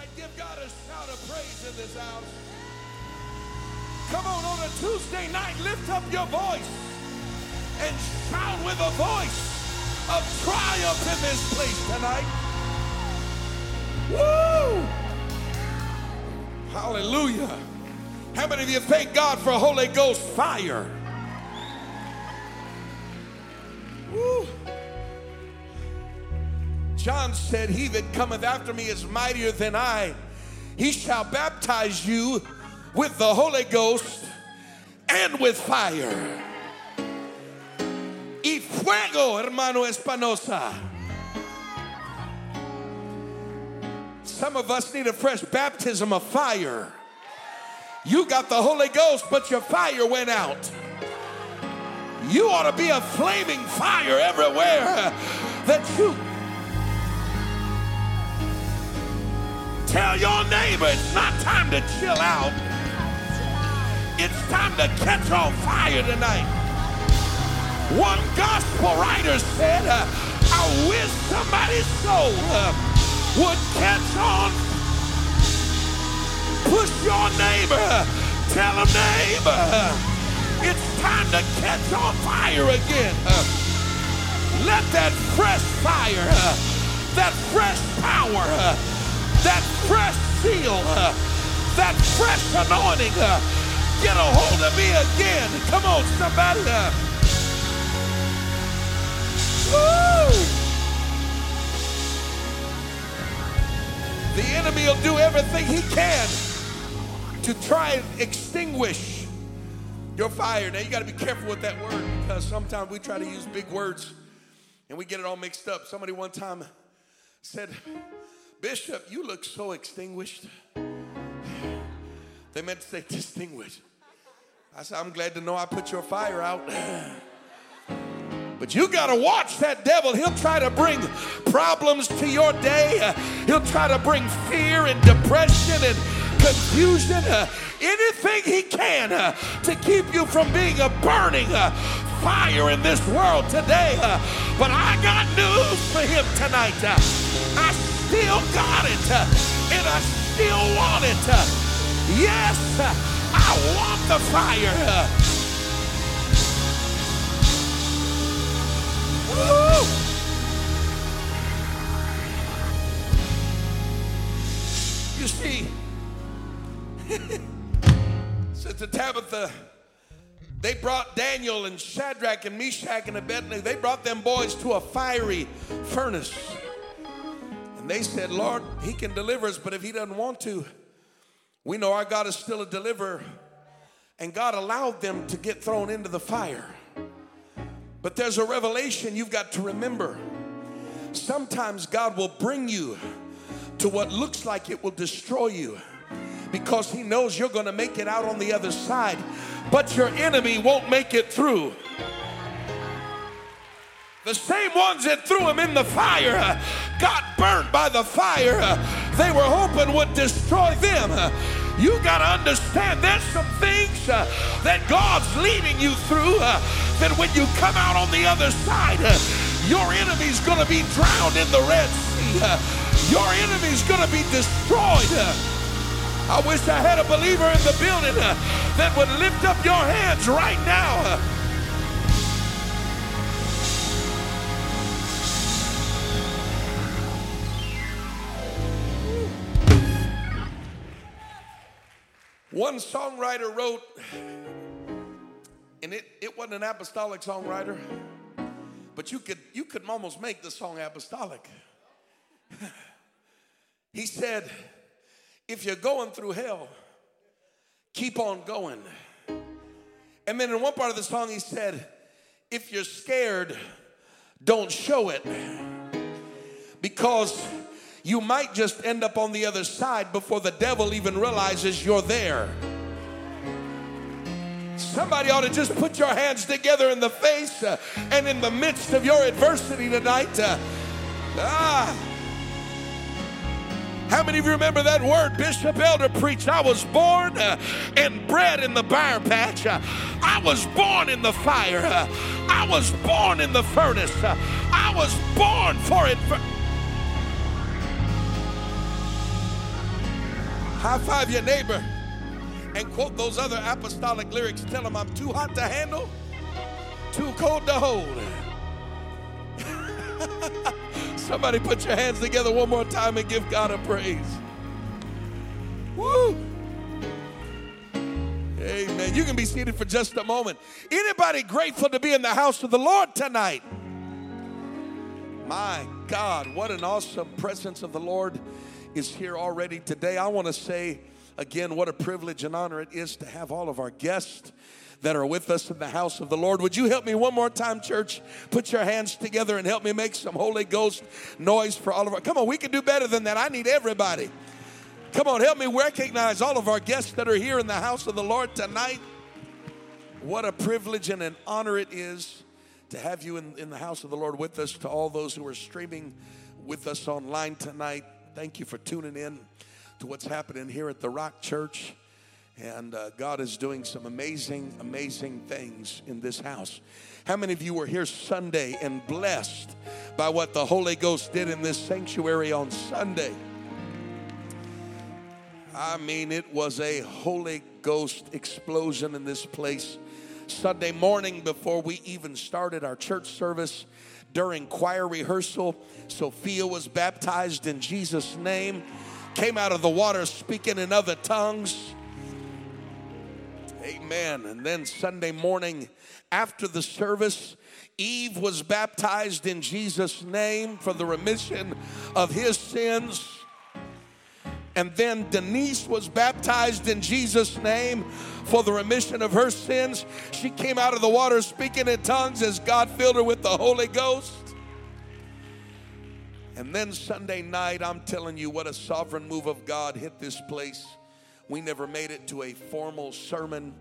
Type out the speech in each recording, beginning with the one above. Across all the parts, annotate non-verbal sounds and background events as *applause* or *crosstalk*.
right, give God a shout of praise in this house. Come on, on a Tuesday night, lift up your voice and shout with a voice of triumph in this place tonight. Woo! Hallelujah. How many of you thank God for Holy Ghost fire? John said, He that cometh after me is mightier than I. He shall baptize you with the Holy Ghost and with fire. Y fuego, hermano Espanosa. Some of us need a fresh baptism of fire. You got the Holy Ghost, but your fire went out. You ought to be a flaming fire everywhere that you tell your neighbor it's not time to chill out. It's time to catch on fire tonight. One gospel writer said, uh, I wish somebody's soul uh, would catch on. Push your neighbor. Tell him, neighbor, it's time to catch on fire again. Uh, let that fresh fire, uh, that fresh power, uh, that fresh seal, uh, that fresh anointing uh, get a hold of me again. Come on, somebody. Uh! The enemy will do everything he can to try and extinguish your fire. Now you got to be careful with that word because sometimes we try to use big words and we get it all mixed up. Somebody one time said, Bishop, you look so extinguished. They meant to say distinguished. I said, I'm glad to know I put your fire out. But you got to watch that devil. He'll try to bring problems to your day. he'll try to bring fear and depression and confusion. anything he can uh, to keep you from being a burning uh, fire in this world today. Uh, but I got news for him tonight. Still got it, uh, and I still want it. Uh. Yes, uh, I want the fire. Woo! You see, *laughs* Sister Tabitha, they brought Daniel and Shadrach and Meshach and Abednego, they brought them boys to a fiery furnace. And they said, Lord, he can deliver us, but if he doesn't want to, we know our God is still a deliverer. And God allowed them to get thrown into the fire. But there's a revelation you've got to remember. Sometimes God will bring you to what looks like it will destroy you because He knows you're going to make it out on the other side, but your enemy won't make it through. The same ones that threw him in the fire got burnt by the fire they were hoping would destroy them. You got to understand there's some things uh, that God's leading you through uh, that when you come out on the other side, uh, your enemy's going to be drowned in the Red Sea. Your enemy's going to be destroyed. I wish I had a believer in the building that would lift up your hands right now. One songwriter wrote, and it, it wasn't an apostolic songwriter, but you could you could almost make the song apostolic. *laughs* he said, if you're going through hell, keep on going. And then in one part of the song, he said, if you're scared, don't show it. Because you might just end up on the other side before the devil even realizes you're there. Somebody ought to just put your hands together in the face uh, and in the midst of your adversity tonight. Uh, ah. How many of you remember that word Bishop Elder preached? I was born uh, and bred in the briar patch. Uh, I was born in the fire. Uh, I was born in the furnace. Uh, I was born for it. High five your neighbor and quote those other apostolic lyrics. Tell them I'm too hot to handle, too cold to hold. *laughs* Somebody put your hands together one more time and give God a praise. Woo! Amen. You can be seated for just a moment. Anybody grateful to be in the house of the Lord tonight? My God, what an awesome presence of the Lord is here already today. I want to say again what a privilege and honor it is to have all of our guests that are with us in the house of the Lord. Would you help me one more time, church? Put your hands together and help me make some Holy Ghost noise for all of our. Come on, we can do better than that. I need everybody. Come on, help me recognize all of our guests that are here in the house of the Lord tonight. What a privilege and an honor it is to have you in, in the house of the Lord with us. To all those who are streaming with us online tonight, thank you for tuning in to what's happening here at the Rock Church. And uh, God is doing some amazing, amazing things in this house. How many of you were here Sunday and blessed by what the Holy Ghost did in this sanctuary on Sunday? I mean, it was a Holy Ghost explosion in this place. Sunday morning, before we even started our church service, during choir rehearsal, Sophia was baptized in Jesus' name, came out of the water speaking in other tongues. Amen. And then Sunday morning, after the service, Eve was baptized in Jesus' name for the remission of his sins. And then Denise was baptized in Jesus' name for the remission of her sins. She came out of the water speaking in tongues as God filled her with the Holy Ghost. And then Sunday night, I'm telling you what a sovereign move of God hit this place. We never made it to a formal sermon,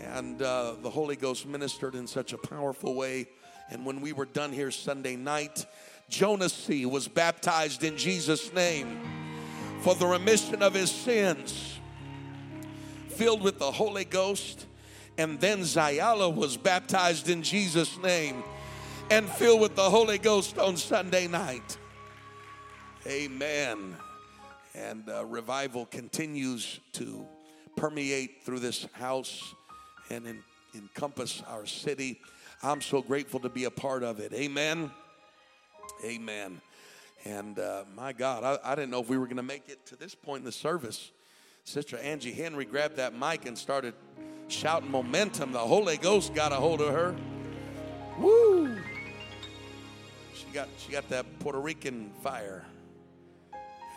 and uh, the Holy Ghost ministered in such a powerful way. And when we were done here Sunday night, Jonas C. was baptized in Jesus' name for the remission of his sins, filled with the Holy Ghost. And then Zayala was baptized in Jesus' name and filled with the Holy Ghost on Sunday night. Amen. And uh, revival continues to permeate through this house and in, encompass our city. I'm so grateful to be a part of it. Amen. Amen. And uh, my God, I, I didn't know if we were going to make it to this point in the service. Sister Angie Henry grabbed that mic and started shouting momentum. The Holy Ghost got a hold of her. Woo! She got she got that Puerto Rican fire.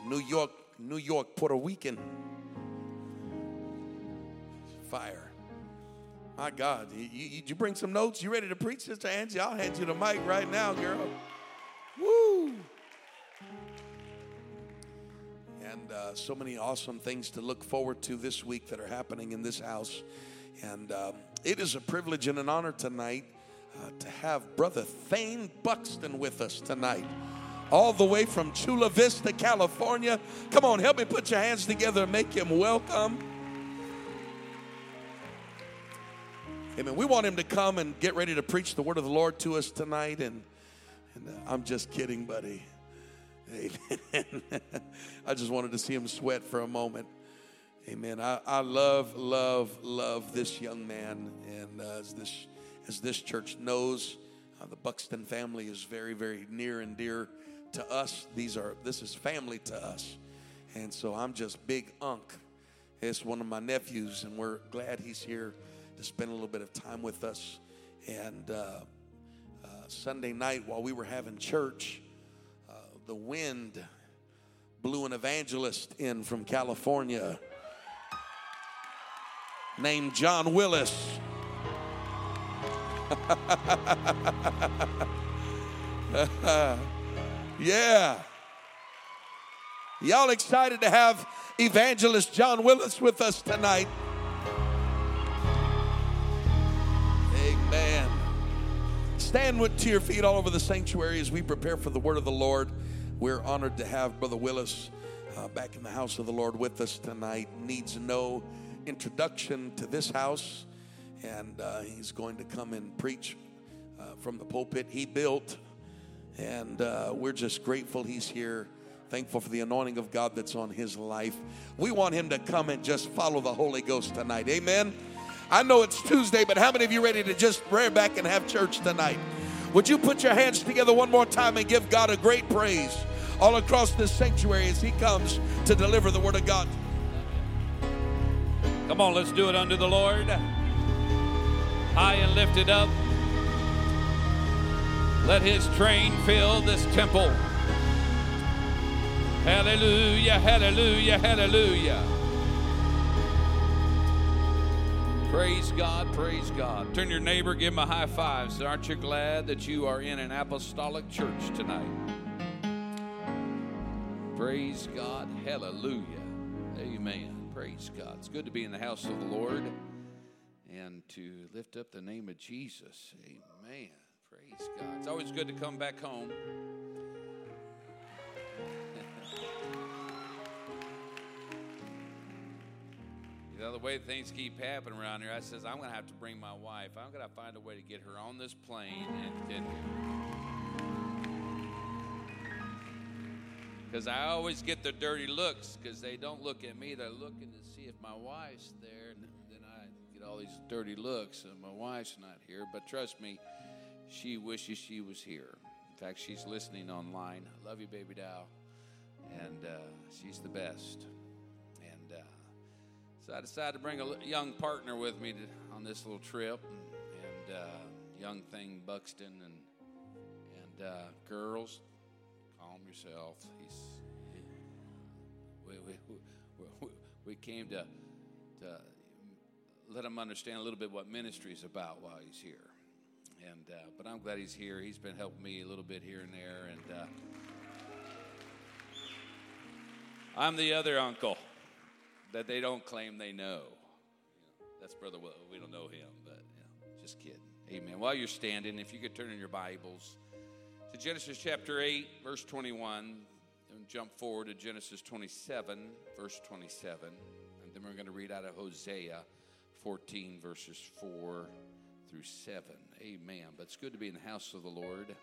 New York, New York, Puerto Rican fire. My God, you, you, you bring some notes? You ready to preach, Sister Angie? I'll hand you the mic right now, girl. And uh, so many awesome things to look forward to this week that are happening in this house. And um, it is a privilege and an honor tonight uh, to have Brother Thane Buxton with us tonight, all the way from Chula Vista, California. Come on, help me put your hands together and make him welcome. Amen. We want him to come and get ready to preach the word of the Lord to us tonight. And, and uh, I'm just kidding, buddy. Amen. *laughs* I just wanted to see him sweat for a moment. Amen. I, I love, love, love this young man. And uh, as this as this church knows, uh, the Buxton family is very, very near and dear to us. These are this is family to us. And so I'm just big unk. It's one of my nephews, and we're glad he's here to spend a little bit of time with us. And uh, uh Sunday night, while we were having church, the wind blew an evangelist in from California named Jon Willis. *laughs* yeah. Y'all excited to have evangelist Jon Willis with us tonight? Amen. Stand with to your feet all over the sanctuary as we prepare for the word of the Lord. We're honored to have Brother Willis uh, back in the house of the Lord with us tonight. Needs no introduction to this house, and uh, he's going to come and preach uh, from the pulpit he built. And uh, we're just grateful he's here Thankful for the anointing of God that's on his life. We want him to come and just follow the Holy Ghost tonight. Amen. I know it's Tuesday, but how many of you ready to just rear back and have church tonight? Would you put your hands together one more time and give God a great praise all across this sanctuary as he comes to deliver the word of God? Come on, let's do it under the Lord. High and lifted up. Let his train fill this temple. Hallelujah, hallelujah, hallelujah. Praise God, praise God. Turn your neighbor, give him a high five. Say, aren't you glad that you are in an apostolic church tonight? Praise God, hallelujah. Amen. Praise God. It's good to be in the house of the Lord and to lift up the name of Jesus. Amen. Praise God. It's always good to come back home. You know, the way things keep happening around here, I says, I'm going to have to bring my wife. I'm going to find a way to get her on this plane and get Because I always get the dirty looks because they don't look at me. They're looking to see if my wife's there. And then I get all these dirty looks and my wife's not here. But trust me, she wishes she was here. In fact, she's listening online. Love you, baby doll. And uh, she's the best. So I decided to bring a young partner with me to, on this little trip. And, and uh, young thing, Buxton, and, and uh, girls, calm yourself. He's, he, we, we, we, we came to, to let him understand a little bit what ministry is about while he's here. And, uh, but I'm glad he's here. He's been helping me a little bit here and there. And uh, I'm the other uncle that they don't claim they know. You know that's Brother Will. We don't know him, but you know, just kidding. Amen. While you're standing, if you could turn in your Bibles to Genesis chapter 8, verse 21, and jump forward to Genesis 27, verse 27, and then we're going to read out of Hosea 14, verses 4 through 7. Amen. But it's good to be in the house of the Lord.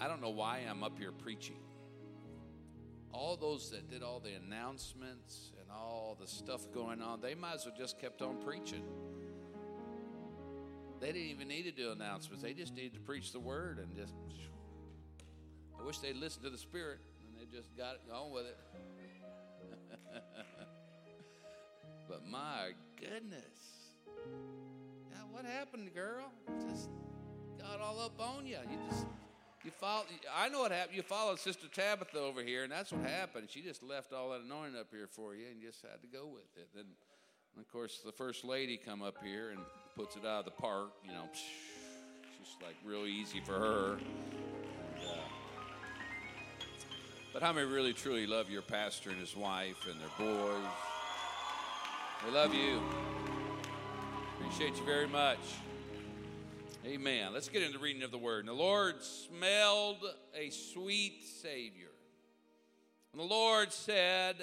I don't know why I'm up here preaching. All those that did all the announcements all the stuff going on, they might as well just kept on preaching. They didn't even need to do announcements. They just needed to preach the word and just. I wish they'd listened to the Spirit and they just got it on with it. *laughs* but my goodness. Yeah, what happened, girl? Just got all up on you. You just you follow. I know what happened. You followed Sister Tabitha over here, and that's what happened. She just left all that anointing up here for you, and just had to go with it. Then, of course, the first lady come up here and puts it out of the park. You know, just like real easy for her. And, uh, but how many really truly love your pastor and his wife and their boys? We love you. Appreciate you very much. Amen. Let's get into the reading of the word. And the Lord smelled a sweet Savior. And the Lord said,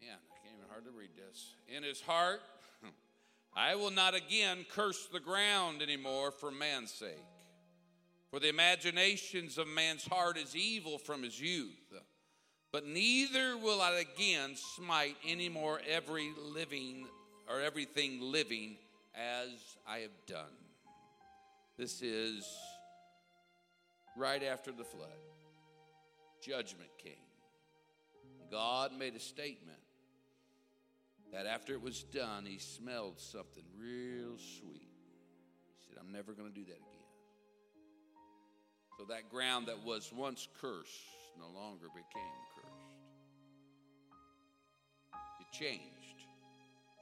Man, I can't even hardly read this. In his heart, *laughs* I will not again curse the ground anymore for man's sake. For the imaginations of man's heart is evil from his youth. But neither will I again smite any more every living or everything living as I have done. This is right after the flood. Judgment came. God made a statement that after it was done, he smelled something real sweet. He said, I'm never going to do that again. So that ground that was once cursed no longer became cursed. It changed.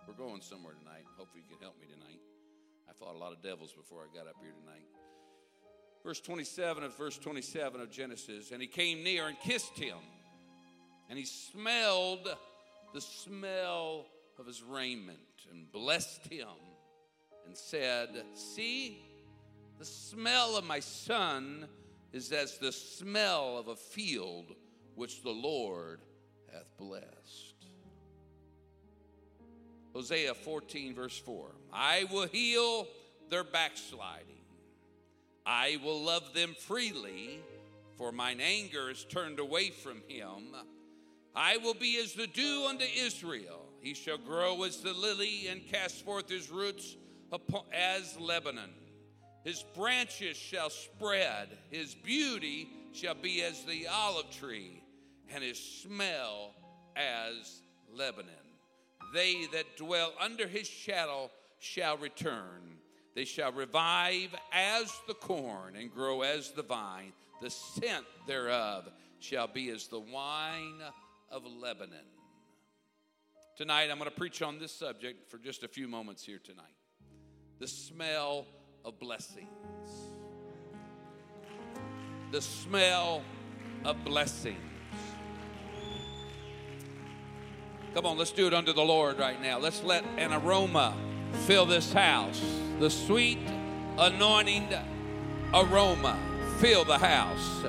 We're going somewhere tonight. Hopefully, you can help me tonight. I fought a lot of devils before I got up here tonight. Verse 27 of verse 27 of Genesis, and he came near and kissed him, and he smelled the smell of his raiment and blessed him and said, See, the smell of my son is as the smell of a field which the Lord hath blessed. Hosea 14, verse 4 I will heal their backsliding, I will love them freely, for mine anger is turned away from him. I will be as the dew unto Israel. He shall grow as the lily and cast forth his roots as Lebanon. His branches shall spread, his beauty shall be as the olive tree, and his smell as Lebanon. They that dwell under his shadow shall return. They shall revive as the corn and grow as the vine. The scent thereof shall be as the wine of Lebanon. Tonight, I'm going to preach on this subject for just a few moments here tonight the smell of blessings. The smell of blessings. Come on, let's do it under the Lord right now. Let's let an aroma fill this house. The sweet anointing aroma fill the house.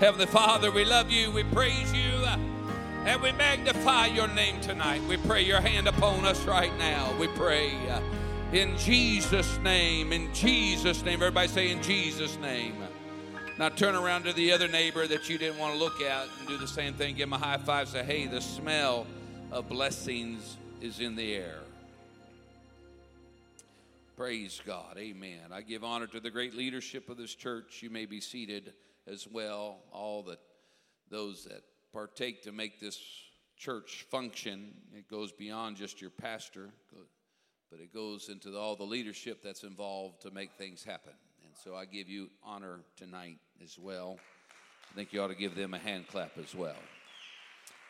Heavenly Father, we love you, we praise you, and we magnify your name tonight. We pray your hand upon us right now. We pray in Jesus' name, in Jesus' name. Everybody say, in Jesus' name. Now turn around to the other neighbor that you didn't want to look at and do the same thing. Give him a high five. Say, hey, the smell of blessings is in the air. Praise God. Amen. I give honor to the great leadership of this church. You may be seated as well. All that those that partake to make this church function. It goes beyond just your pastor, but it goes into all the leadership that's involved to make things happen. And so I give you honor tonight as well. I think you ought to give them a hand clap as well.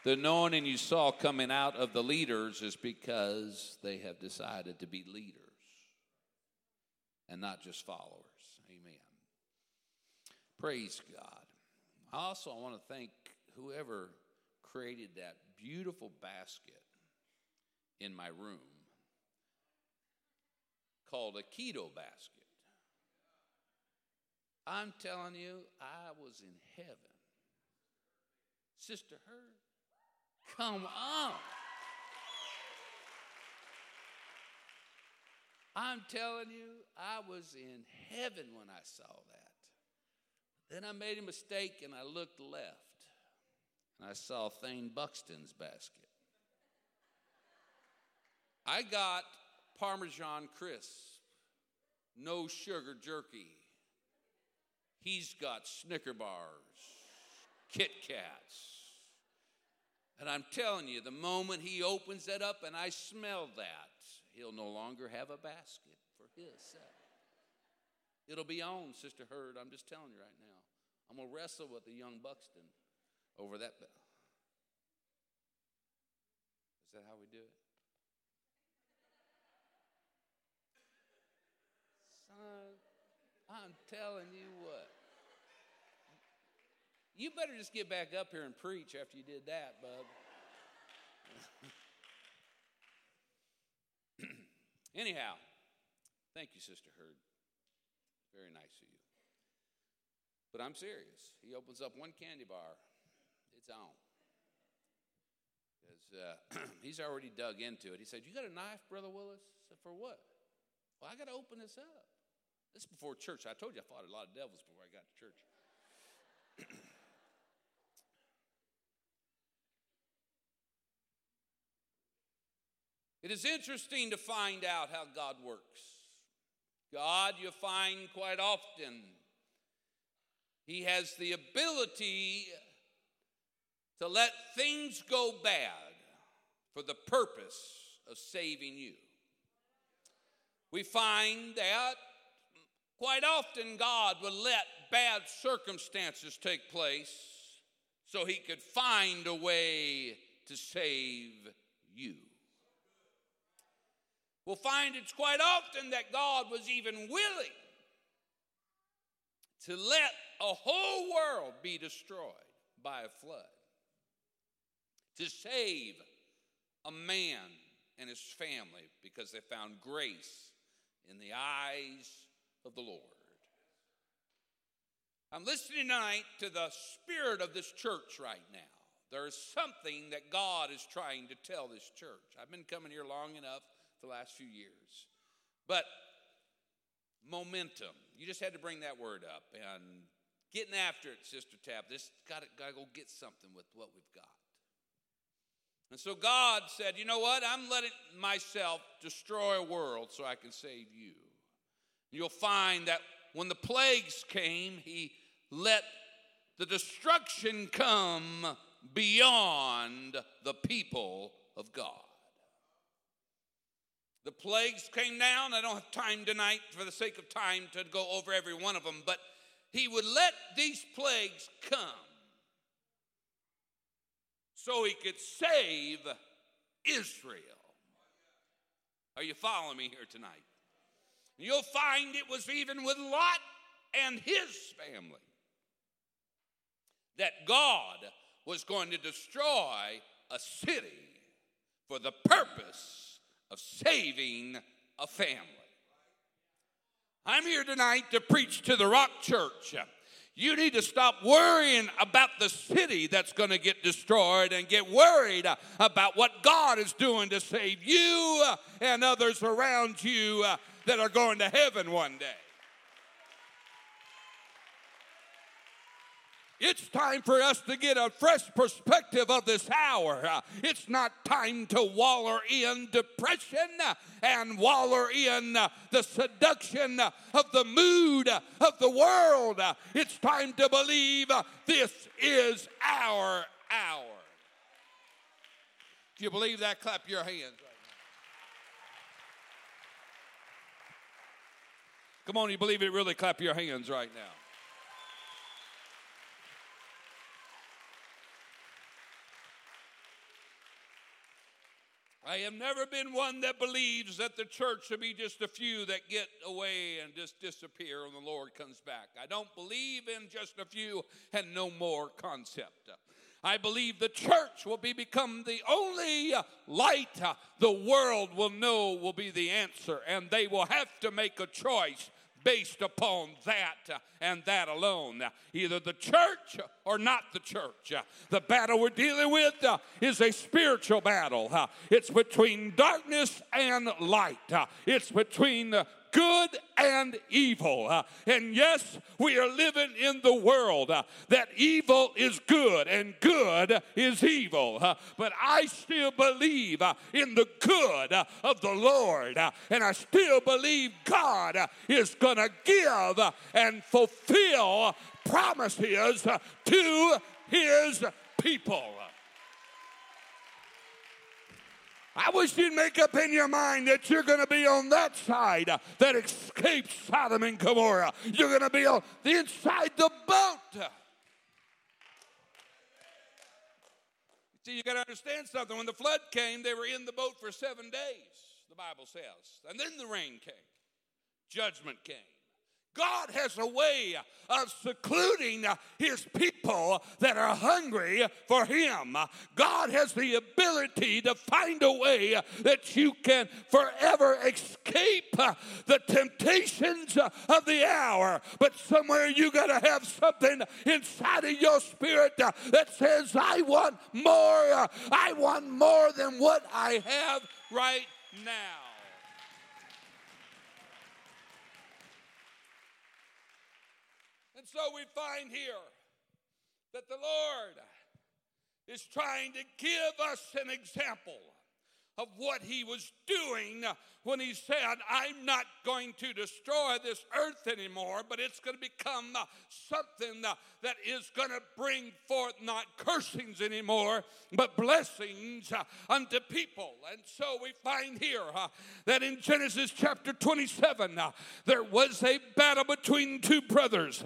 The anointing you saw coming out of the leaders is because they have decided to be leaders and not just followers. Amen. Praise God. I also want to thank whoever created that beautiful basket in my room called a keto basket. I'm telling you, I was in heaven. Sister Heard, Come on. I'm telling you, I was in heaven when I saw that. Then I made a mistake and I looked left and I saw Thane Buxton's basket. I got Parmesan crisp, no sugar jerky. He's got Snicker bars, Kit Kats, and I'm telling you, the moment he opens that up and I smell that, he'll no longer have a basket for himself. It'll be on, Sister Heard. I'm just telling you right now. I'm going to wrestle with the young Buxton over that. Is that how we do it? Son, I'm telling you what. You better just get back up here and preach after you did that, bub. *clears throat* Anyhow, thank you, Sister Heard. Very nice of you. But I'm serious. He opens up one candy bar, it's on. Because uh, *clears throat* he's already dug into it. He said, You got a knife, Brother Willis? I said, For what? Well, I got to open this up. This is before church. I told you I fought a lot of devils before I got to church. *clears throat* It is interesting to find out how God works. God, you find quite often, He has the ability to let things go bad for the purpose of saving you. We find that quite often God would let bad circumstances take place so He could find a way to save you. We'll find it's quite often that God was even willing to let a whole world be destroyed by a flood to save a man and his family because they found grace in the eyes of the Lord. I'm listening tonight to the spirit of this church right now. There is something that God is trying to tell this church. I've been coming here long enough the last few years. But momentum, you just had to bring that word up. And getting after it, Sister Tab. This got to go get something with what we've got. And so God said, You know what? I'm letting myself destroy a world so I can save you. You'll find that when the plagues came, He let the destruction come beyond the people of God. The plagues came down. I don't have time tonight for the sake of time to go over every one of them, but He would let these plagues come so he could save Israel. Are you following me here tonight? You'll find it was even with Lot and his family that God was going to destroy a city for the purpose of saving a family. I'm here tonight to preach to the Rock Church you need to stop worrying about the city that's going to get destroyed and get worried about what God is doing to save you and others around you that are going to heaven one day. It's time for us to get a fresh perspective of this hour. It's not time to waller in depression and waller in the seduction of the mood of the world. It's time to believe this is our hour. If you believe that, clap your hands. Come on, you believe it really? Clap your hands right now. I have never been one that believes that the church should be just a few that get away and just disappear when the Lord comes back. I don't believe in just a few and no more concept. I believe the church will be become the only light the world will know will be the answer, and they will have to make a choice based upon that and that alone. Either the church or not the church. The battle we're dealing with uh, is a spiritual battle. Uh, it's between darkness and light. Uh, it's between good and evil. Uh, and yes, we are living in the world uh, that evil is good and good is evil. Uh, but I still believe uh, in the good uh, of the Lord. Uh, and I still believe God is going to give and fulfill promises to his people. I wish you'd make up in your mind that you're going to be on that side that escaped Sodom and Gomorrah. You're going to be on the inside the boat. See, you got to understand something. When the flood came, they were in the boat for seven days, the Bible says. And then the rain came, judgment came. God has a way of secluding his people that are hungry for him. God has the ability to find a way that you can forever escape the temptations of the hour. But somewhere you got to have something inside of your spirit that says, I want more. I want more than what I have right now. So we find here that the Lord is trying to give us an example of what he was doing when he said, I'm not going to destroy this earth anymore, but it's going to become uh, something uh, that is going to bring forth not cursings anymore, but blessings uh, unto people. And so we find here uh, that in Genesis chapter 27, uh, there was a battle between two brothers.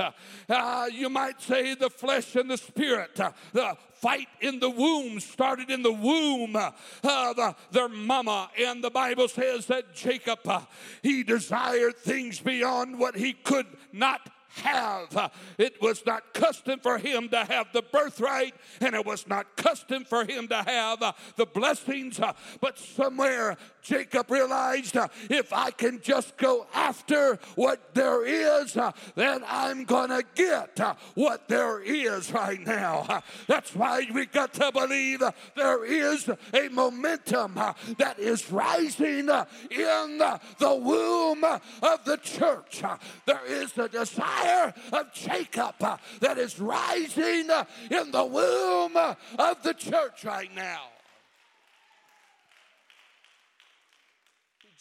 Uh, you might say the flesh and the spirit. the fight in the womb started in the womb of their mama. And the Bible says that Jacob, uh, he desired things beyond what he could not have. It was not custom for him to have the birthright, and it was not custom for him to have uh, the blessings. Uh, but somewhere Jacob realized uh, if I can just go after what there is, uh, then I'm going to get uh, what there is right now. Uh, that's why we got to believe there is a momentum that is rising in the womb of the church. There is a desire fire of Jacob uh, that is rising uh, in the womb uh, of the church right now.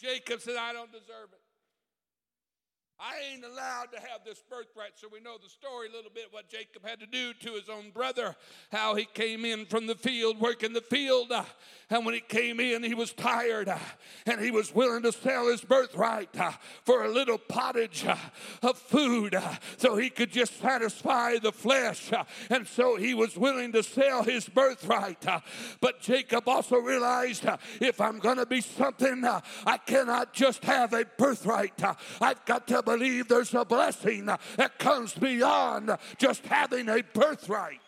Jacob said, I don't deserve it. I ain't allowed to have this birthright. So we know the story a little bit what Jacob had to do to his own brother, how he came in from the field, working the field. Uh, and when he came in, he was tired uh, and he was willing to sell his birthright uh, for a little pottage uh, of food uh, so he could just satisfy the flesh. Uh, and so he was willing to sell his birthright. but Jacob also realized if I'm going to be something, I cannot just have a birthright. I've got to believe there's a blessing that comes beyond just having a birthright.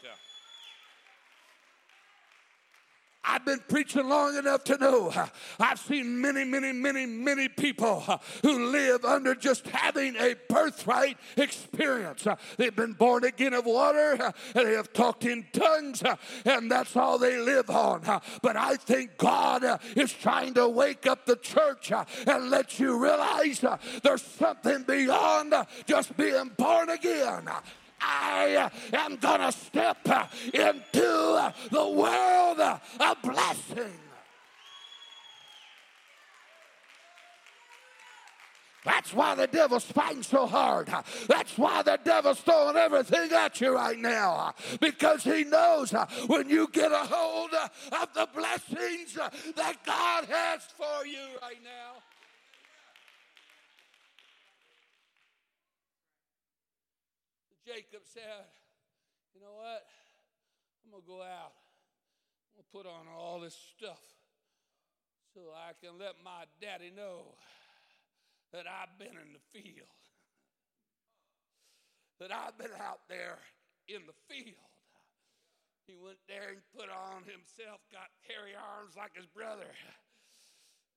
I've been preaching long enough to know I've seen many, many, many, many people who live under just having a birthright experience. They've been born again of water and they have talked in tongues and that's all they live on. But I think God is trying to wake up the church and let you realize there's something beyond just being born again. I am going to step into the world of blessing. That's why the devil's fighting so hard. That's why the devil's throwing everything at you right now. Because he knows when you get a hold of the blessings that God has for you right now. Jacob said, You know what? I'm going to go out. I'm going to put on all this stuff so I can let my daddy know that I've been in the field, that I've been out there in the field. He went there and put on himself, got hairy arms like his brother,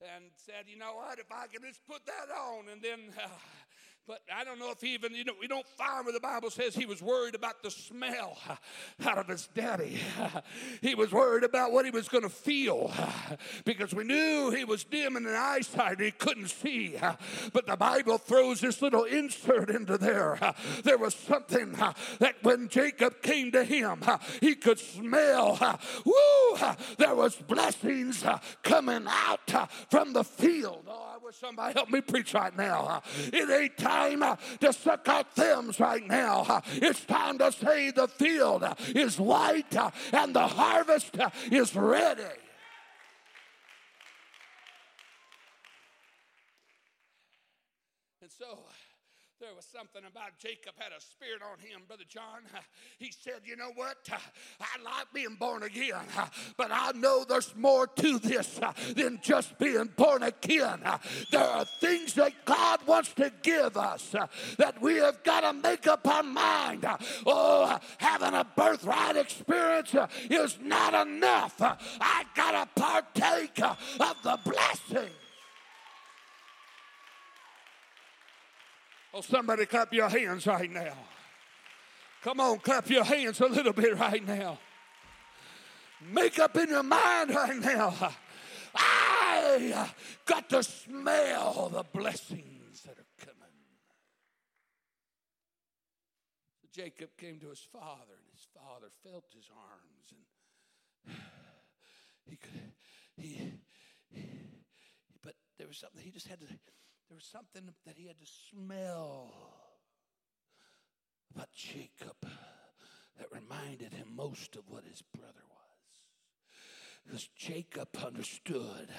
and said, You know what? If I can just put that on, and then. Uh, but I don't know if he even, you know, we don't find where the Bible says he was worried about the smell *laughs* out of his daddy. *laughs* He was worried about what he was going to feel *laughs* because we knew he was dim in the eyesight. and He couldn't see. But the Bible throws this little insert into there. There was something that when Jacob came to him, he could smell. Woo! There was blessings coming out from the field. Oh, I wish somebody help me preach right now. It ain't time time to suck out thumbs right now. It's time to say the field is white and the harvest is ready. And so there was something about Jacob had a spirit on him, Brother John. *laughs* He said, You know what? *laughs* I like being born again, *laughs* but I know there's more to this than just being born again. There are things that God wants to give us that we have got to make up our mind. Oh, having a birthright experience uh, is not enough. I got to partake uh, of the blessing. Oh, somebody clap your hands right now. Come on, clap your hands a little bit right now. Make up in your mind right now. I got to smell the blessings that are coming. Jacob came to his father, and his father felt his arms, and *sighs* he could, he, he but there was something he just had to there was something that he had to smell about Jacob that reminded him most of what his brother was. Because Jacob understood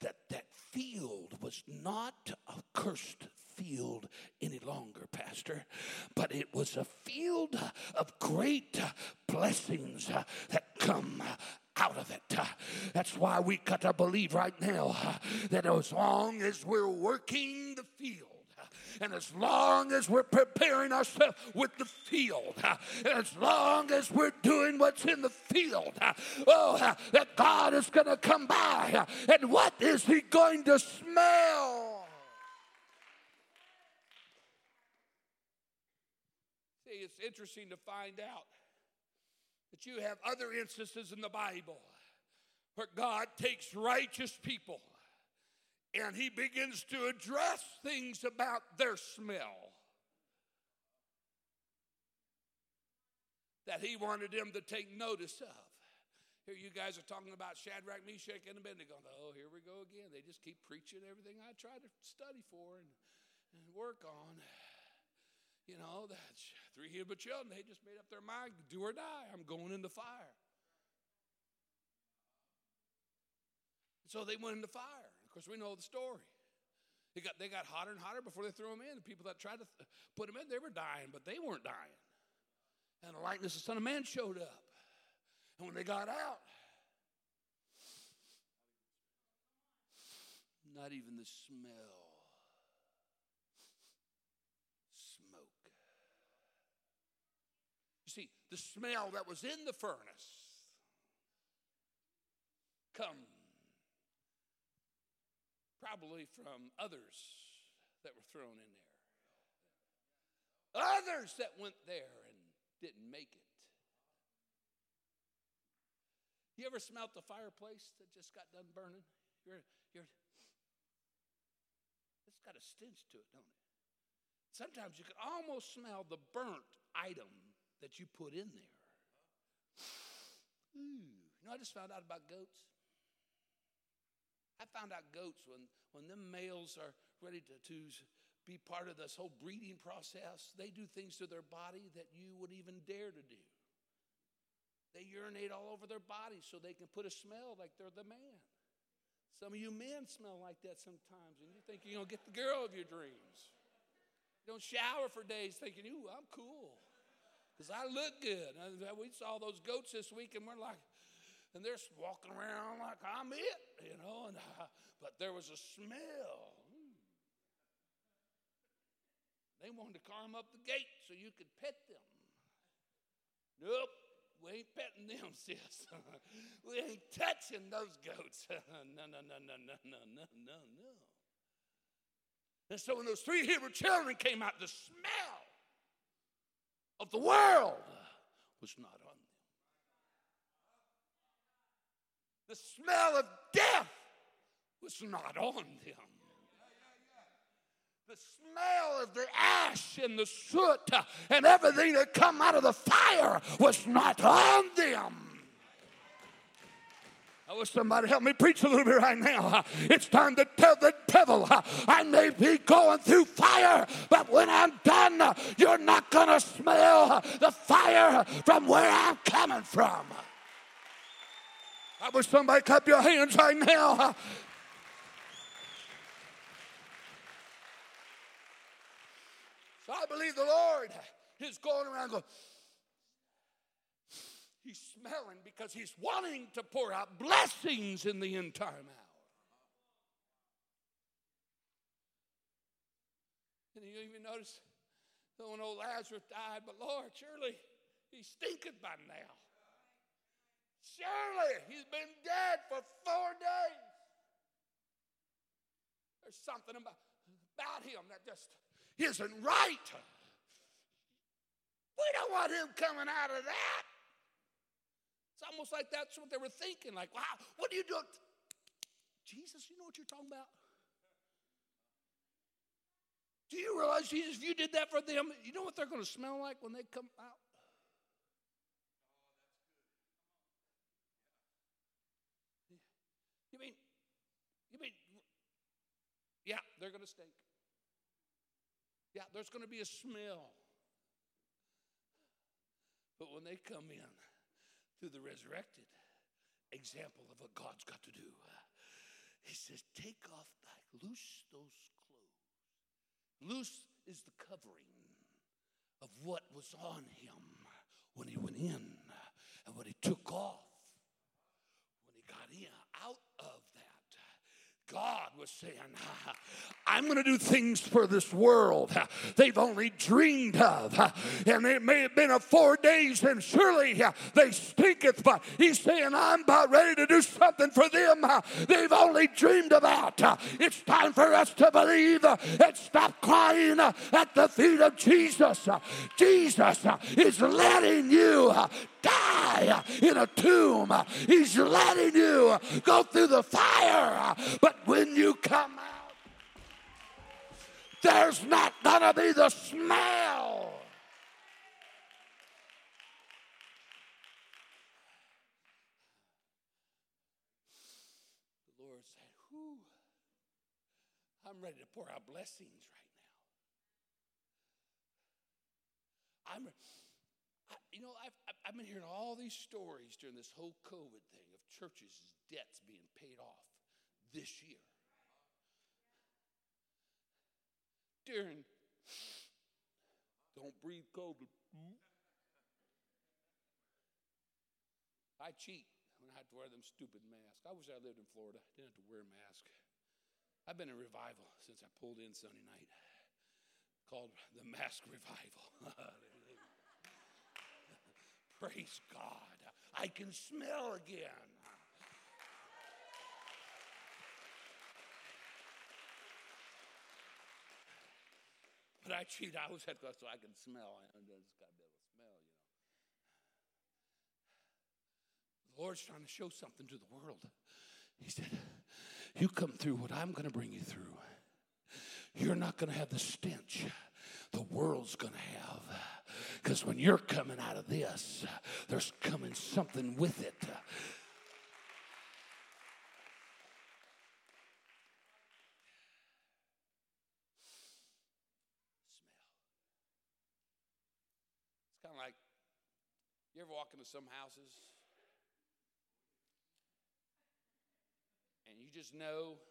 that that field was not a cursed field any longer, Pastor, but it was a field of great blessings that come out of it. That's why we got to believe right now that as long as we're working the field, and as long as we're preparing ourselves with the field, as long as we're doing what's in the field, oh, that God is going to come by. And what is He going to smell? See, it's interesting to find out but you have other instances in the Bible where God takes righteous people and he begins to address things about their smell that he wanted them to take notice of. Here, you guys are talking about Shadrach, Meshach, and Abednego. Oh, here we go again. They just keep preaching everything I try to study for and, and work on. You know, that's three Hebrew children. They just made up their mind, do or die. I'm going in the fire. So they went in the fire. Of course, we know the story. They got, they got hotter and hotter before they threw them in. The people that tried to th- put them in, they were dying, but they weren't dying. And the likeness of the Son of Man showed up. And when they got out, not even the smell smoke. You see, the smell that was in the furnace come probably from others that were thrown in there. Others that went there and didn't make it. You ever smelt the fireplace that just got done burning? You're, you're, it's got a stench to it, don't it? Sometimes you can almost smell the burnt item that you put in there. Ooh. You know, I just found out about goats. I found out goats when, when them males are ready to, to be part of this whole breeding process, they do things to their body that you wouldn't even dare to do. They urinate all over their body so they can put a smell like they're the man. Some of you men smell like that sometimes, and you think you're to get the girl of your dreams. You don't shower for days thinking, ooh, I'm cool. Because I look good. We saw those goats this week, and we're like, and they're walking around like I'm it, you know. And uh, *laughs* but there was a smell. They wanted to climb up the gate so you could pet them. Nope, we ain't petting them, *laughs* sis. we ain't touching those goats. *laughs* no, no, no, no, no, no, no, no, no. And so when those three Hebrew children came out, the smell of the world was not on them. The smell of death was not on them. The smell of the ash and the soot and everything that come out of the fire was not on them. I wish somebody help me preach a little bit right now. *laughs* It's time to tell the devil, *laughs* I may be going through fire, but when I'm done, *laughs* you're not going to smell the fire from where I'm coming from. I wish somebody clap your hands right now. So I believe the Lord is going around going, He's smelling because He's wanting to pour out blessings in the end time hour. And you even notice that when old Lazarus died, but Lord, surely he stinketh by now. Surely he's been dead for four days. There's something about, about him that just isn't right. We don't want him coming out of that. It's almost like that's what they were thinking. Like, wow, what are you doing? Jesus, you know what you're talking about? Do you realize, Jesus, if you did that for them, you know what they're going to smell like when they come out? You mean, you mean, yeah, they're going to stink. Yeah, there's going to be a smell. But when they come in through the resurrected example of what God's got to do, he says, Take off thy, loose those clothes. Loose is the covering of what was on him when he went in and what he took off when he got in. Out of that, God was saying, *laughs* I'm going to do things for this world *laughs* they've only dreamed of. *laughs* And it may have been a four days, and surely they stinketh, but he's saying, I'm about ready to do something for them they've only dreamed about. It's time for us to believe and stop crying at the feet of Jesus. Jesus is letting you die in a tomb. He's letting you go through the fire. But when you come out, there's not going to be the smell. The Lord said, Whew, I'm ready to pour out blessings right now. I'm. You know, I've, I've been hearing all these stories during this whole COVID thing of churches' debts being paid off this year. During, don't breathe cold. I cheat I have to wear them stupid masks. I wish I lived in Florida. I didn't have to wear a mask. I've been in revival since I pulled in Sunday night called the Mask Revival. *laughs* Praise God. I can smell again. But I cheat. I always had to so I can smell. And it's got to be able to smell, you know. The Lord's trying to show something to the world. He said, You come through what I'm going to bring you through. You're not going to have the stench the world's going to have. Because when you're coming out of this, there's coming something with it. It's kind of like you ever walk into some houses and you just know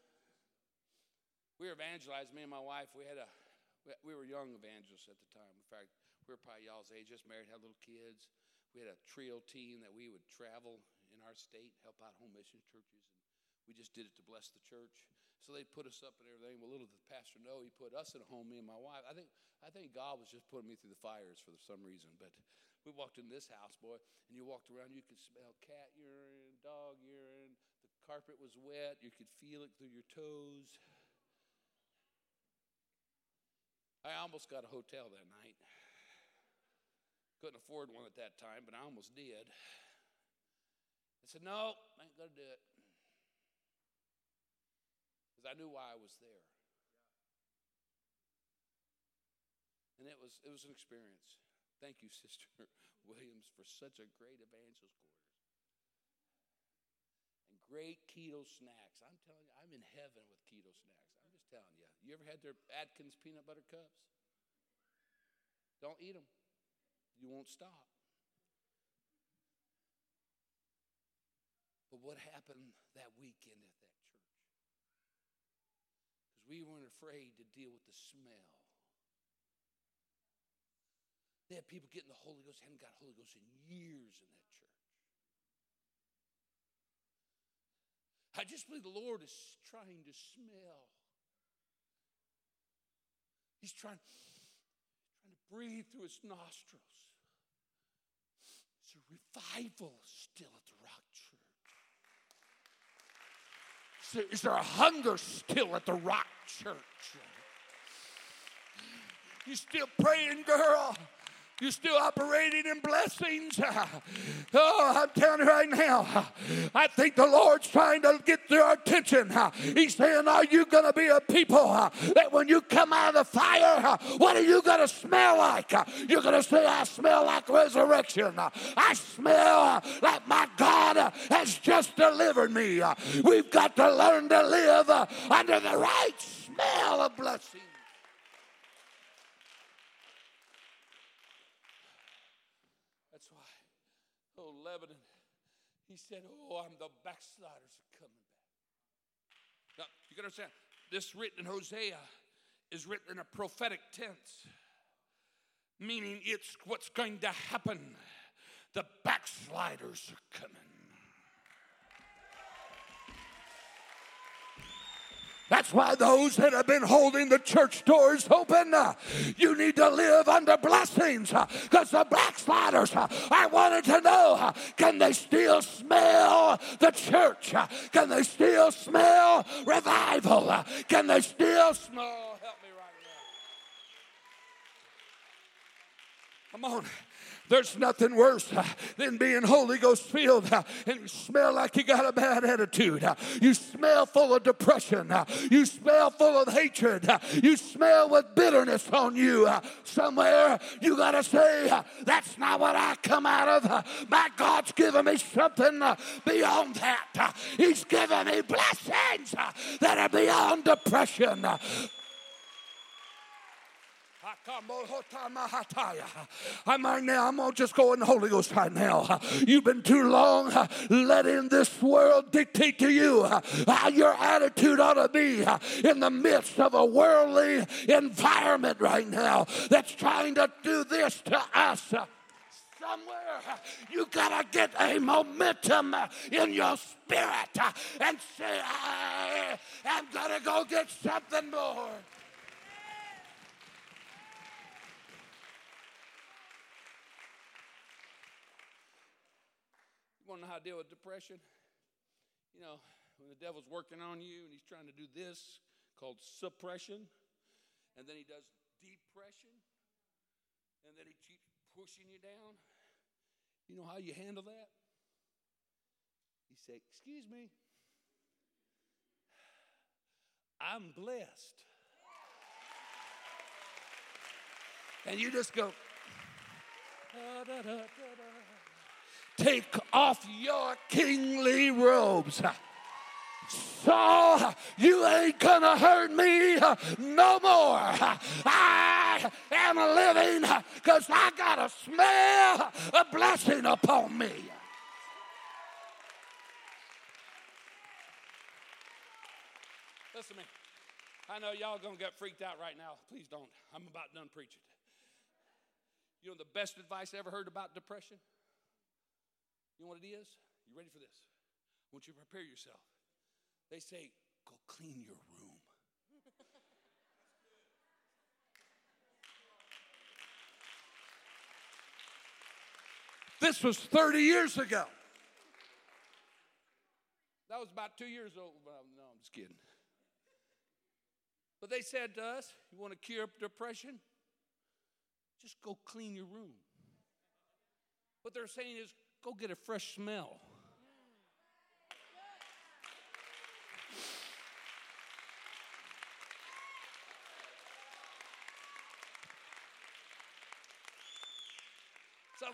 we were evangelized, me and my wife, we had a we were young evangelists at the time. In fact, we were probably y'all's age, just married, had little kids. We had a trio team that we would travel in our state, help out home mission churches, and we just did it to bless the church. So they put us up and everything. Well, little did the pastor know, he put us in a home, me and my wife. I think I think God was just putting me through the fires for some reason. But we walked in this house, boy, and you walked around, you could smell cat urine, dog urine. The carpet was wet. You could feel it through your toes. I almost got a hotel that night. Couldn't afford one at that time, but I almost did. I said, No, I ain't going to do it. Because I knew why I was there. And it was, it was an experience. Thank you, *laughs* Sister Williams, for such a great evangelist course. And great keto snacks. I'm telling you, I'm in heaven with keto snacks. I'm just telling you. You ever had their Atkins peanut butter cups? Don't eat them. You won't stop. But what happened that weekend at that church? Because we weren't afraid to deal with the smell. They had people getting the Holy Ghost, hadn't got Holy Ghost in years in that church. I just believe the Lord is trying to smell He's trying, trying to breathe through his nostrils. It's a revival still at the Rock Church. Is there a hunger still at the Rock Church? You still praying, girl? You're still operating in blessings. *laughs* Oh, I'm telling you right now, I think the Lord's trying to get their attention. He's saying, Are you going to be a people that when you come out of the fire, what are you going to smell like? You're going to say, I smell like resurrection. I smell like my God has just delivered me. We've got to learn to live under the right smell of blessing. Lebanon, he said, Oh, I'm the backsliders are coming back. Now, you can understand, this written in Hosea is written in a prophetic tense, meaning it's what's going to happen. The backsliders are coming. That's why those that have been holding the church doors open, uh, you need to live under blessings because uh, the backsliders uh, I wanted to know can they still smell the church? Can they still smell revival? Can they still smell? Help me right now. Come on. There's nothing worse uh, than being Holy Ghost filled uh, and you smell like you got a bad attitude. Uh, You smell full of depression. Uh, you smell full of hatred. Uh, you smell with bitterness on you. Uh, somewhere you got to say, That's not what I come out of. My God's given me something beyond that. He's given me blessings that are beyond depression. I'm right now. I'm gonna just go in the Holy Ghost right now. You've been too long letting this world dictate to you how your attitude ought to be in the midst of a worldly environment right now that's trying to do this to us. Somewhere you gotta get a momentum in your spirit and say, I am gonna go get something more. You want to know how to deal with depression? You know, when the devil's working on you and he's trying to do this called suppression, and then he does depression, and then he keeps pushing you down. You know how you handle that? You say, Excuse me, I'm blessed. And you just go, ah, "Da, da, da, da, da." Take off your kingly robes. So you ain't gonna hurt me no more. I am living because I got a smell a blessing upon me. Listen to me. I know y'all gonna get freaked out right now. Please don't. I'm about done preaching. You know the best advice I ever heard about depression? You know what it is? You ready for this? I want you to prepare yourself. They say, go clean your room. *laughs* this was 30 years ago. That was about two years old. No, I'm just kidding. But they said to us, you want to cure depression? Just go clean your room. What they're saying is, go get a fresh smell.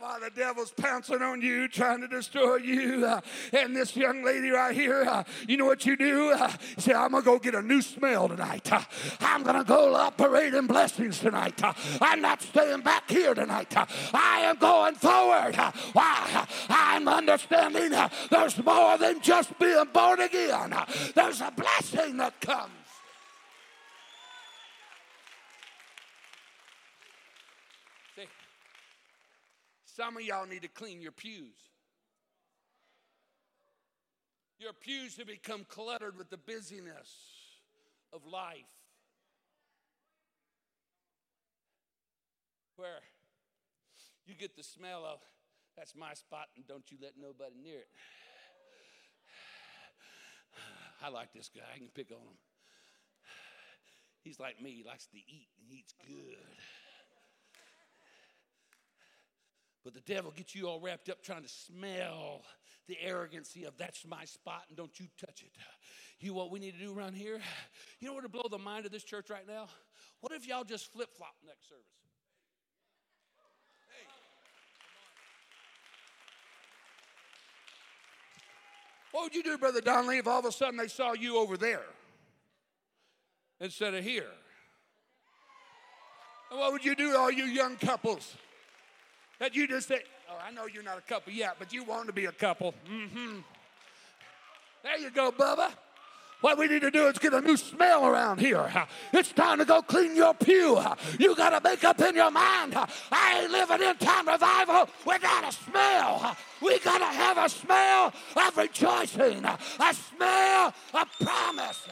Somehow the devil's pouncing on you, trying to destroy you. Uh, and this young lady right here, uh, you know what you do? Uh, you say, I'm going to go get a new smell tonight. Uh, I'm going to go operate in blessings tonight. Uh, I'm not staying back here tonight. Uh, I am going forward. Why? I'm understanding there's more than just being born again, there's a blessing that comes. See, some of y'all need to clean your pews. Your pews have become cluttered with the busyness of life. Where you get the smell of, that's my spot, and don't you let nobody near it. *sighs* I like this guy, I can pick on him. He's like me, he likes to eat, and he eats good. But the devil gets you all wrapped up trying to smell the arrogancy of that's my spot and don't you touch it. You know what we need to do around here? You know what to blow the mind of this church right now? What if y'all just flip flop next service? What would you do, Brother Donnelly, if all of a sudden they saw you over there instead of here? And what would you do, all you young couples? That you just say, Oh, I know you're not a couple yet, but you want to be a couple. Mm-hmm. There you go, Bubba. What we need to do is get a new smell around here. It's time to go clean your pew. You got to make up in your mind. I ain't living in time revival without a smell. We got to have a smell of rejoicing, a smell of promise.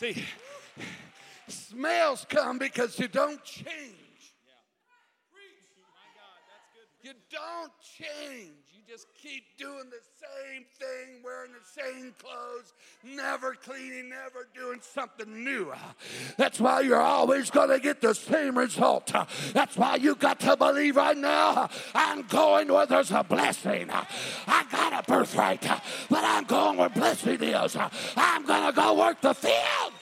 See, smells come because you don't change. You don't change. You just keep doing the same thing, wearing the same clothes, never cleaning, never doing something new. That's why you're always going to get the same result. That's why you got to believe right now I'm going where there's a blessing. I got a birthright, but I'm going where blessing is. I'm going to go work the field.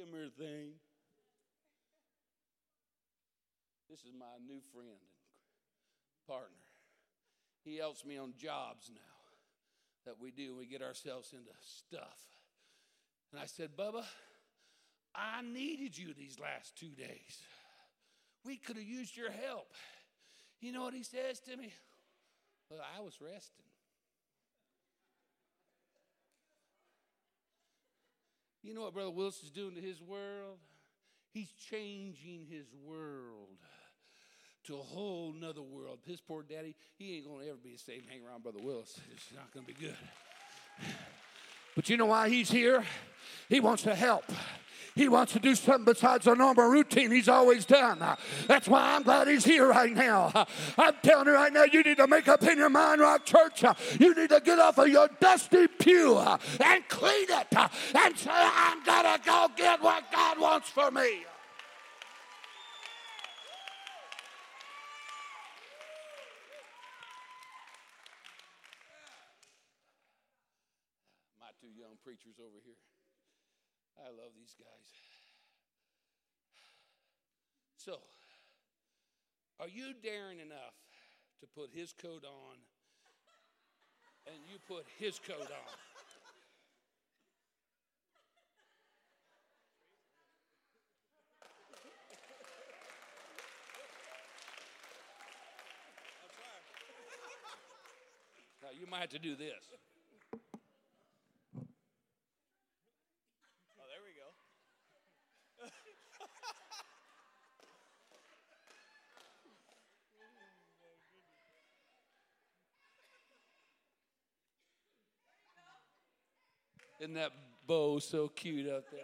Come here, thing. This is my new friend and partner. He helps me on jobs now that we do. We get ourselves into stuff. And I said, Bubba, I needed you these last two days. We could have used your help. You know what he says to me? Well, I was resting. You know what Brother Wilson's doing to his world? He's changing his world to a whole nother world. His poor daddy, he ain't gonna ever be the same hang around Brother Willis. It's not gonna be good. But you know why he's here? He wants to help. He wants to do something besides the normal routine he's always done. That's why I'm glad he's here right now. I'm telling you right now, you need to make up in your mind, Rock Church. You need to get off of your dusty pew and clean it and say, I'm going to go get what God wants for me. My two young preachers over here. I love these guys. So, are you daring enough to put his coat on and you put his coat on? Now, you might have to do this. Isn't that bow so cute up there?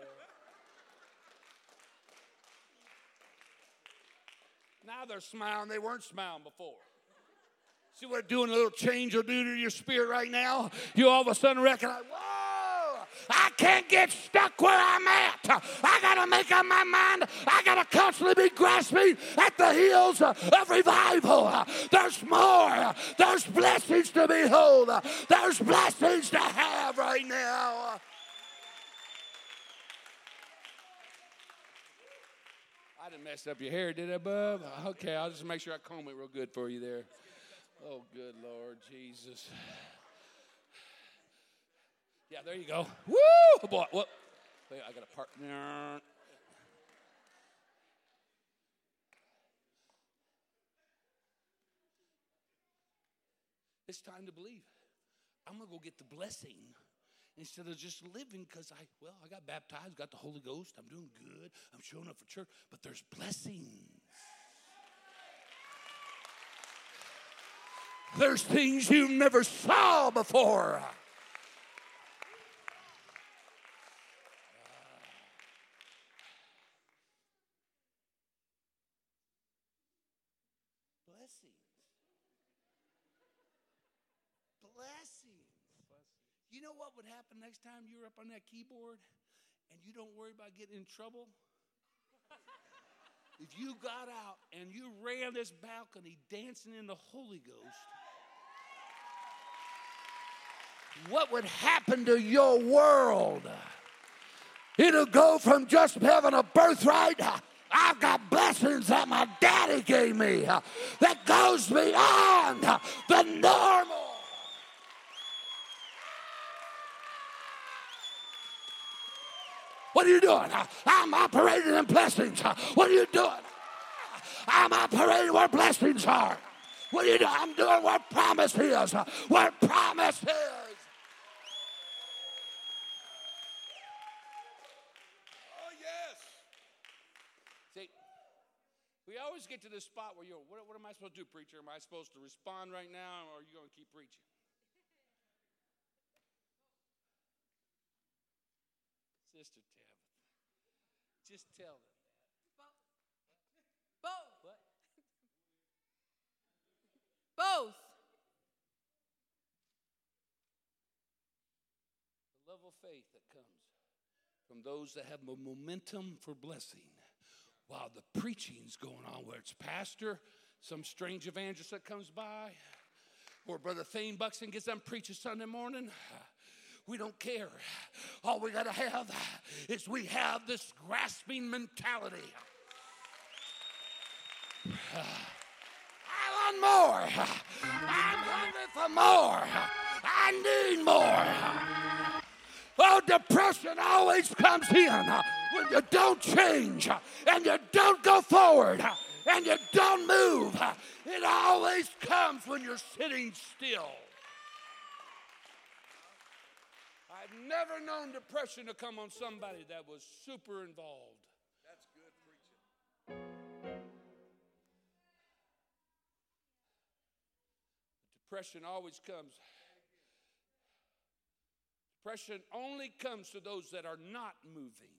now they're smiling. They weren't smiling before. See what doing a little change will do to your spirit right now? You all of a sudden recognize, whoa, I can't get stuck where I'm at. I got to make up my mind. I got to constantly be grasping at the heels of revival. There's more. There's blessings to behold. There's blessings to have right now. I didn't mess up your hair, did I, bub? Okay, I'll just make sure I comb it real good for you there. Oh, good Lord Jesus. Yeah, there you go. Woo! Boy, what? Wait, I got a partner. It's time to believe. I'm gonna go get the blessing instead of just living because I, well, I got baptized, got the Holy Ghost, I'm doing good, I'm showing up for church, but there's blessings. There's things you never saw before. Blessings. Blessings. You know what would happen next time you're up on that keyboard and you don't worry about getting in trouble? *laughs* if you got out and you ran this balcony dancing in the Holy Ghost, what would happen to your world? It'll go from just having a birthright. I've got blessings that my daddy gave me that goes beyond the normal. What are you doing? I'm operating in blessings. What are you doing? I'm operating where blessings are. What are you doing? I'm doing where promise is. Where promise is. Oh, yes. See, we always get to this spot where you're, what, what am I supposed to do, preacher? Am I supposed to respond right now, or are you going to keep preaching? Sister Tim. Just tell them. Both. *laughs* What? Both. The level of faith that comes from those that have a momentum for blessing while the preaching's going on, where it's pastor, some strange evangelist that comes by, or Brother Thane Buxton gets done preaching Sunday morning. We don't care. All we got to have is we have this grasping mentality. I want more. I'm hungry for more. I need more. Oh, depression always comes in when you don't change and you don't go forward and you don't move. It always comes when you're sitting still. I've never known depression to come on somebody that was super involved. That's good preaching. Depression always comes. Depression only comes to those that are not moving.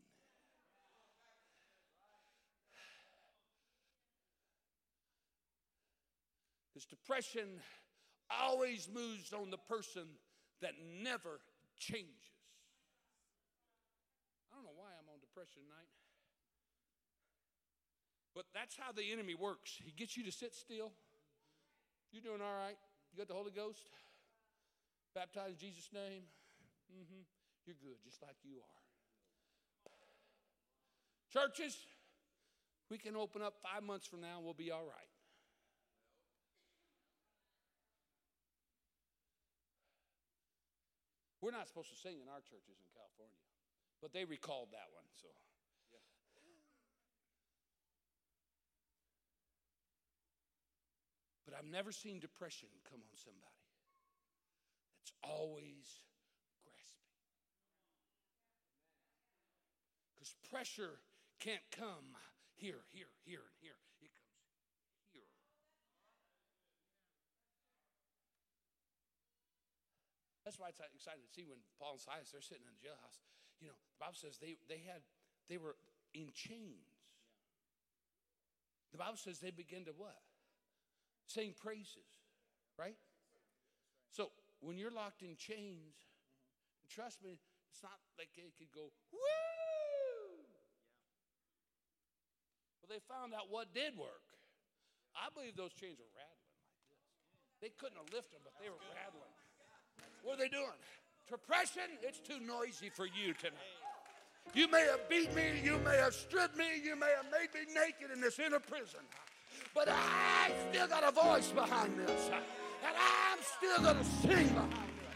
Because depression always moves on the person that never changes. I don't know why I'm on depression tonight. But that's how the enemy works. He gets you to sit still. You're doing all right? You got the Holy Ghost? Baptized in Jesus' name? Mm-hmm. You're good, just like you are. Churches, we can open up five months from now and we'll be all right. We're not supposed to sing in our churches in California, but they recalled that one, so. But I've never seen depression come on somebody that's always grasping. Because pressure can't come here, here, here, and here. It comes here. That's why it's exciting to see when Paul and Silas they're sitting in the jailhouse. You know, the Bible says they they had they were in chains. The Bible says they began to what? Sing praises, right? So when you're locked in chains, trust me, it's not like they could go, woo! Well, they found out what did work. I believe those chains were rattling like this. They couldn't have lifted them, but they were rattling. What are they doing? Depression, it's too noisy for you tonight. You may have beat me, you may have stripped me, you may have made me naked in this inner prison. But I still got a voice behind this. And I'm still going to sing behind this.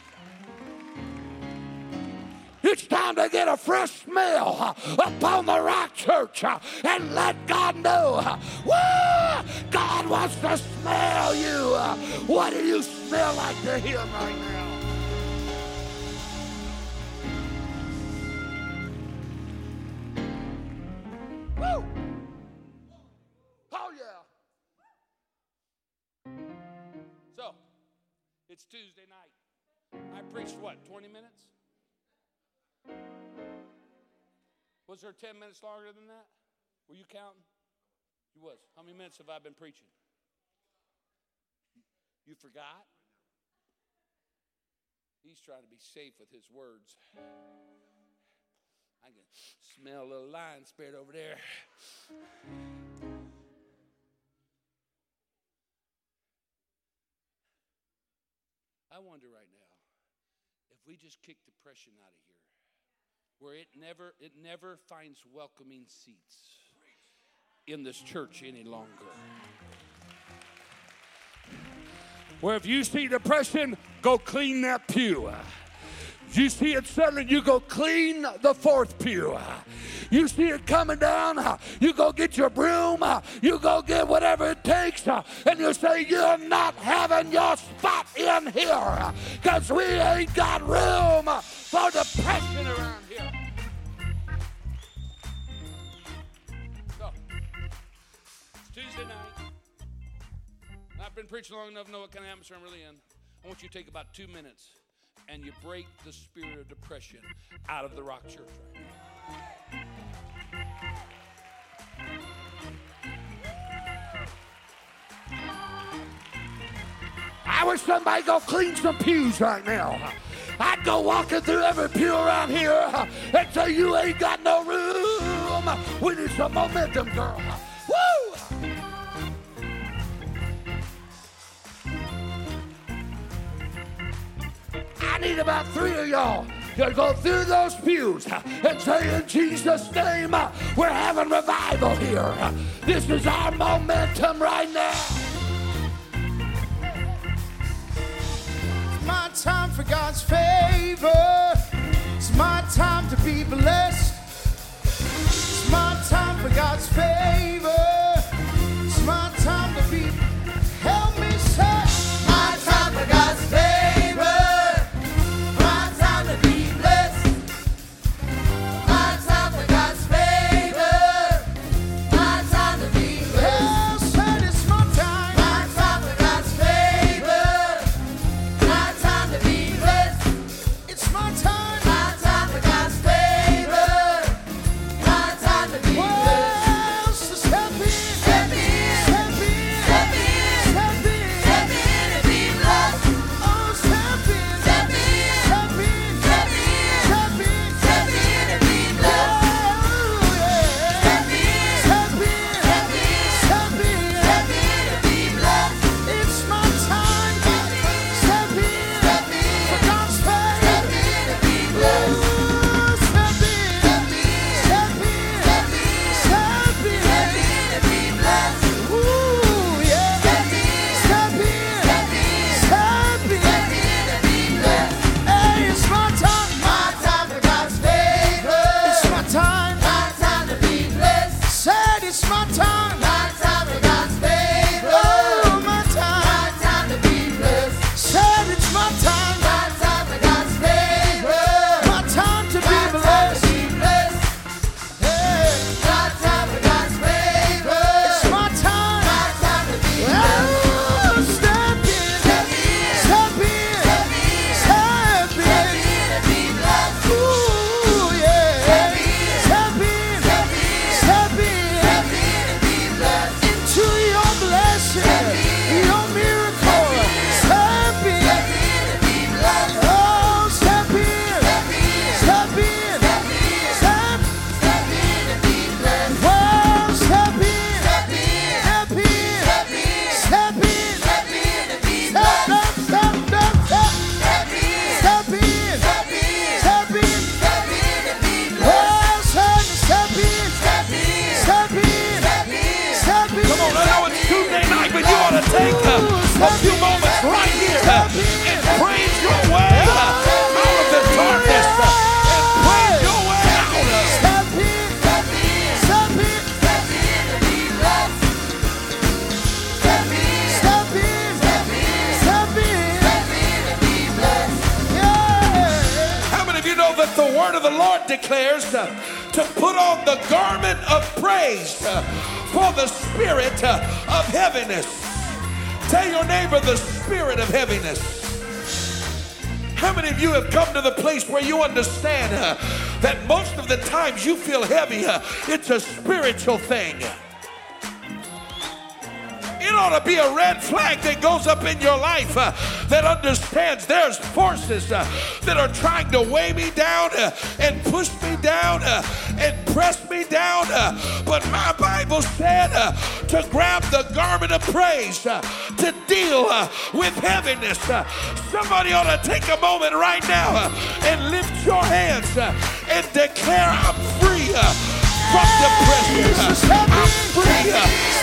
It's time to get a fresh smell upon the rock church and let God know. Woo! God wants to smell you. What do you smell like to Him right now? Oh, yeah. So, it's Tuesday night. I preached what, 20 minutes? Was there 10 minutes longer than that? Were you counting? You was. How many minutes have I been preaching? You forgot? He's trying to be safe with his words. I can smell a little lion spirit over there. I wonder right now if we just kick depression out of here, where it never it never finds welcoming seats in this church any longer. Where if you see depression, go clean that pew. You see it settling, you go clean the fourth pew. You see it coming down, you go get your broom, you go get whatever it takes, and you say, You're not having your spot in here because we ain't got room for depression around here. It's Tuesday night. I've been preaching long enough to know what kind of atmosphere I'm really in. I want you to take about two minutes and you break the spirit of depression out of the Rock Church right now. I wish somebody go clean some pews right now. I'd go walking through every pew around here and say, You ain't got no room. We need some momentum, girl. I need about three of y'all to go through those pews and say, In Jesus' name, we're having revival here. This is our momentum right now. It's my time for God's favor. It's my time to be blessed. It's my time for God's favor. spiritual thing. It ought to be a red flag that goes up in your life uh, that understands there's forces uh, that are trying to weigh me down uh, and push me down uh, and press me down. Uh, but my Bible said uh, to grab the garment of praise to deal with heaviness. somebody ought to take a moment right now and lift your hands and declare, I'm free from depression. I'm free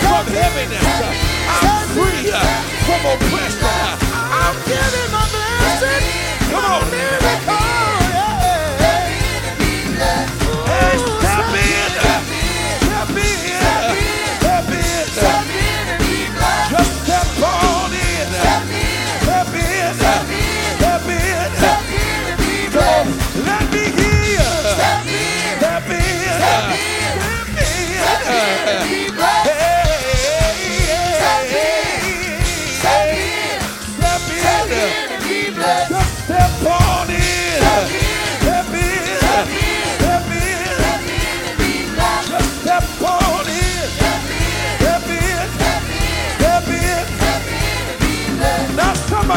from heaviness. I'm free from oppression. I'm giving my blessing. Come on. Miracle.